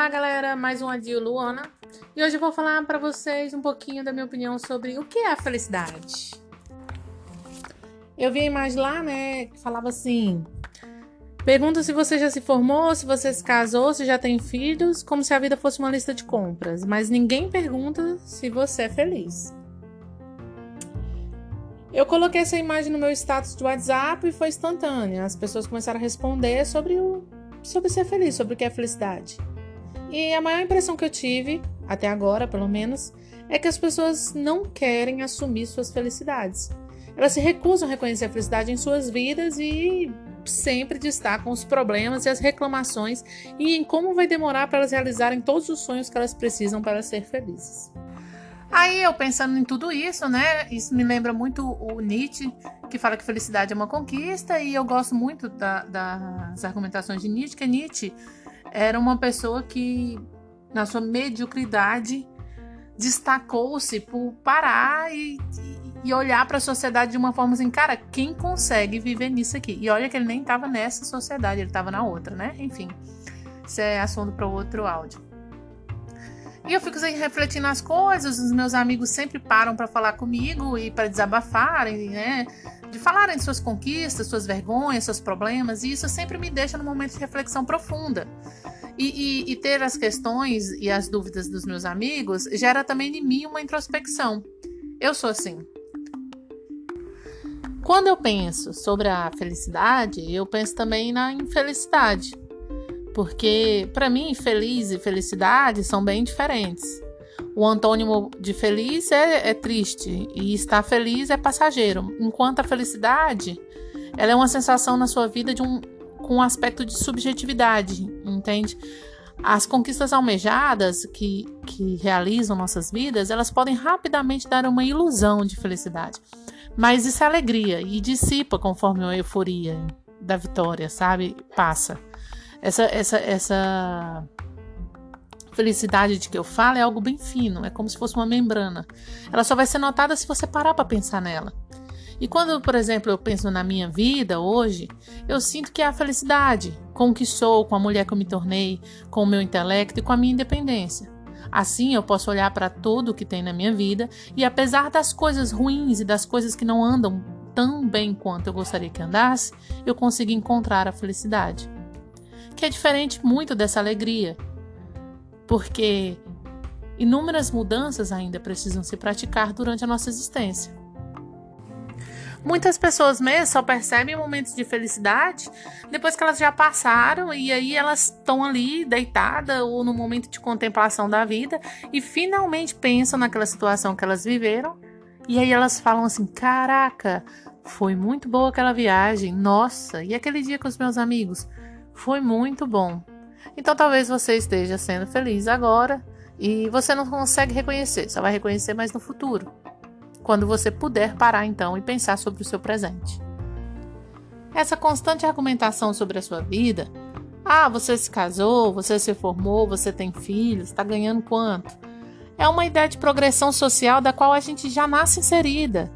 Olá, galera, mais um Adio Luana. E hoje eu vou falar para vocês um pouquinho da minha opinião sobre o que é a felicidade. Eu vi a imagem lá, né, que falava assim: Pergunta se você já se formou, se você se casou, se já tem filhos, como se a vida fosse uma lista de compras, mas ninguém pergunta se você é feliz. Eu coloquei essa imagem no meu status do WhatsApp e foi instantânea. As pessoas começaram a responder sobre o sobre ser feliz, sobre o que é felicidade. E a maior impressão que eu tive, até agora pelo menos, é que as pessoas não querem assumir suas felicidades. Elas se recusam a reconhecer a felicidade em suas vidas e sempre destacam os problemas e as reclamações e em como vai demorar para elas realizarem todos os sonhos que elas precisam para ser felizes. Aí eu pensando em tudo isso, né? Isso me lembra muito o Nietzsche, que fala que felicidade é uma conquista, e eu gosto muito da, das argumentações de Nietzsche, que Nietzsche era uma pessoa que, na sua mediocridade, destacou-se por parar e, e olhar para a sociedade de uma forma assim, cara, quem consegue viver nisso aqui? E olha que ele nem estava nessa sociedade, ele estava na outra, né? Enfim, isso é assunto para outro áudio. E eu fico assim, refletindo as coisas, os meus amigos sempre param para falar comigo e para desabafarem, né? De falarem de suas conquistas, suas vergonhas, seus problemas, e isso sempre me deixa num momento de reflexão profunda. E, e, e ter as questões e as dúvidas dos meus amigos gera também em mim uma introspecção. Eu sou assim. Quando eu penso sobre a felicidade, eu penso também na infelicidade. Porque, para mim, feliz e felicidade são bem diferentes. O antônimo de feliz é, é, triste e estar feliz é passageiro, enquanto a felicidade ela é uma sensação na sua vida de um, com um aspecto de subjetividade, entende? As conquistas almejadas que, que realizam nossas vidas, elas podem rapidamente dar uma ilusão de felicidade. Mas isso é alegria e dissipa conforme a euforia da vitória, sabe? Passa. Essa, essa, essa felicidade de que eu falo é algo bem fino, é como se fosse uma membrana. Ela só vai ser notada se você parar para pensar nela. E quando, por exemplo, eu penso na minha vida hoje, eu sinto que é a felicidade com o que sou, com a mulher que eu me tornei, com o meu intelecto e com a minha independência. Assim eu posso olhar para tudo que tem na minha vida e, apesar das coisas ruins e das coisas que não andam tão bem quanto eu gostaria que andasse, eu consigo encontrar a felicidade que é diferente muito dessa alegria, porque inúmeras mudanças ainda precisam se praticar durante a nossa existência. Muitas pessoas mesmo só percebem momentos de felicidade depois que elas já passaram e aí elas estão ali deitadas ou no momento de contemplação da vida e finalmente pensam naquela situação que elas viveram e aí elas falam assim: "Caraca, foi muito boa aquela viagem. Nossa, e aquele dia com os meus amigos? Foi muito bom. Então talvez você esteja sendo feliz agora e você não consegue reconhecer, só vai reconhecer mais no futuro. Quando você puder parar então e pensar sobre o seu presente. Essa constante argumentação sobre a sua vida, ah, você se casou, você se formou, você tem filhos, está ganhando quanto? É uma ideia de progressão social da qual a gente já nasce inserida.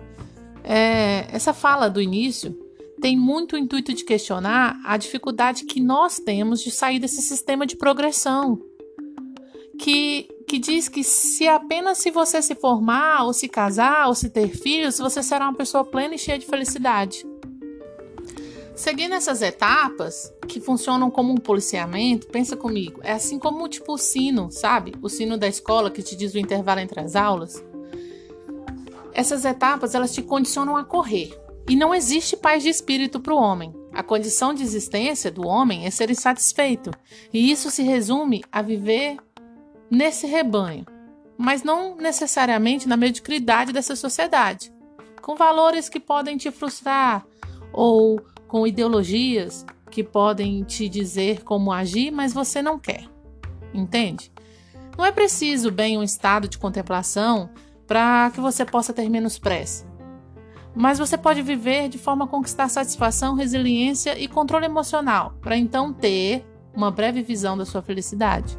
É, essa fala do início tem muito o intuito de questionar a dificuldade que nós temos de sair desse sistema de progressão. Que, que diz que se apenas se você se formar, ou se casar, ou se ter filhos, você será uma pessoa plena e cheia de felicidade. Seguindo essas etapas, que funcionam como um policiamento, pensa comigo, é assim como tipo o sino, sabe? O sino da escola que te diz o intervalo entre as aulas. Essas etapas, elas te condicionam a correr. E não existe paz de espírito para o homem. A condição de existência do homem é ser insatisfeito, e isso se resume a viver nesse rebanho, mas não necessariamente na mediocridade dessa sociedade, com valores que podem te frustrar ou com ideologias que podem te dizer como agir, mas você não quer. Entende? Não é preciso bem um estado de contemplação para que você possa ter menos pressa. Mas você pode viver de forma a conquistar satisfação, resiliência e controle emocional, para então ter uma breve visão da sua felicidade.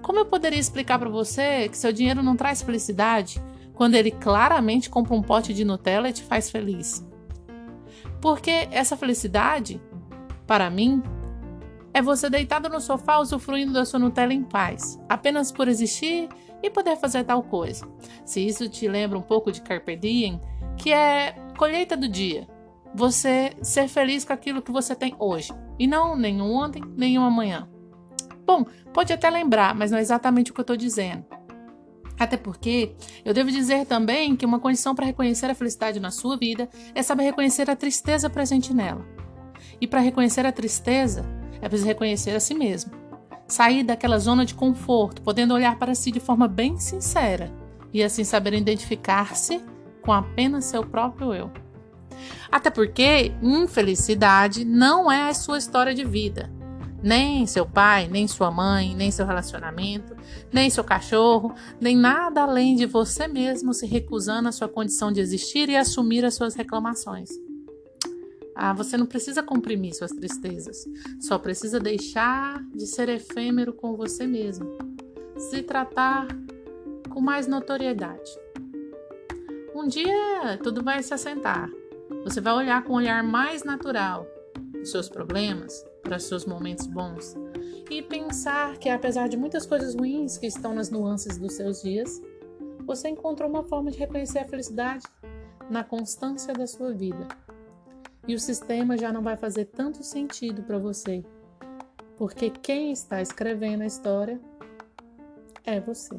Como eu poderia explicar para você que seu dinheiro não traz felicidade quando ele claramente compra um pote de Nutella e te faz feliz? Porque essa felicidade, para mim, é você deitado no sofá usufruindo da sua Nutella em paz, apenas por existir e poder fazer tal coisa. Se isso te lembra um pouco de Carpe Diem, que é colheita do dia, você ser feliz com aquilo que você tem hoje e não nenhum ontem, nenhum amanhã. Bom, pode até lembrar, mas não é exatamente o que eu estou dizendo. Até porque eu devo dizer também que uma condição para reconhecer a felicidade na sua vida é saber reconhecer a tristeza presente nela. E para reconhecer a tristeza, é preciso reconhecer a si mesmo. Sair daquela zona de conforto, podendo olhar para si de forma bem sincera e assim saber identificar-se com apenas seu próprio eu. Até porque infelicidade não é a sua história de vida. Nem seu pai, nem sua mãe, nem seu relacionamento, nem seu cachorro, nem nada além de você mesmo se recusando à sua condição de existir e assumir as suas reclamações. Ah, você não precisa comprimir suas tristezas, só precisa deixar de ser efêmero com você mesmo. Se tratar com mais notoriedade. Um dia tudo vai se assentar. Você vai olhar com um olhar mais natural os seus problemas, para os seus momentos bons e pensar que apesar de muitas coisas ruins que estão nas nuances dos seus dias, você encontrou uma forma de reconhecer a felicidade na constância da sua vida. E o sistema já não vai fazer tanto sentido para você, porque quem está escrevendo a história é você.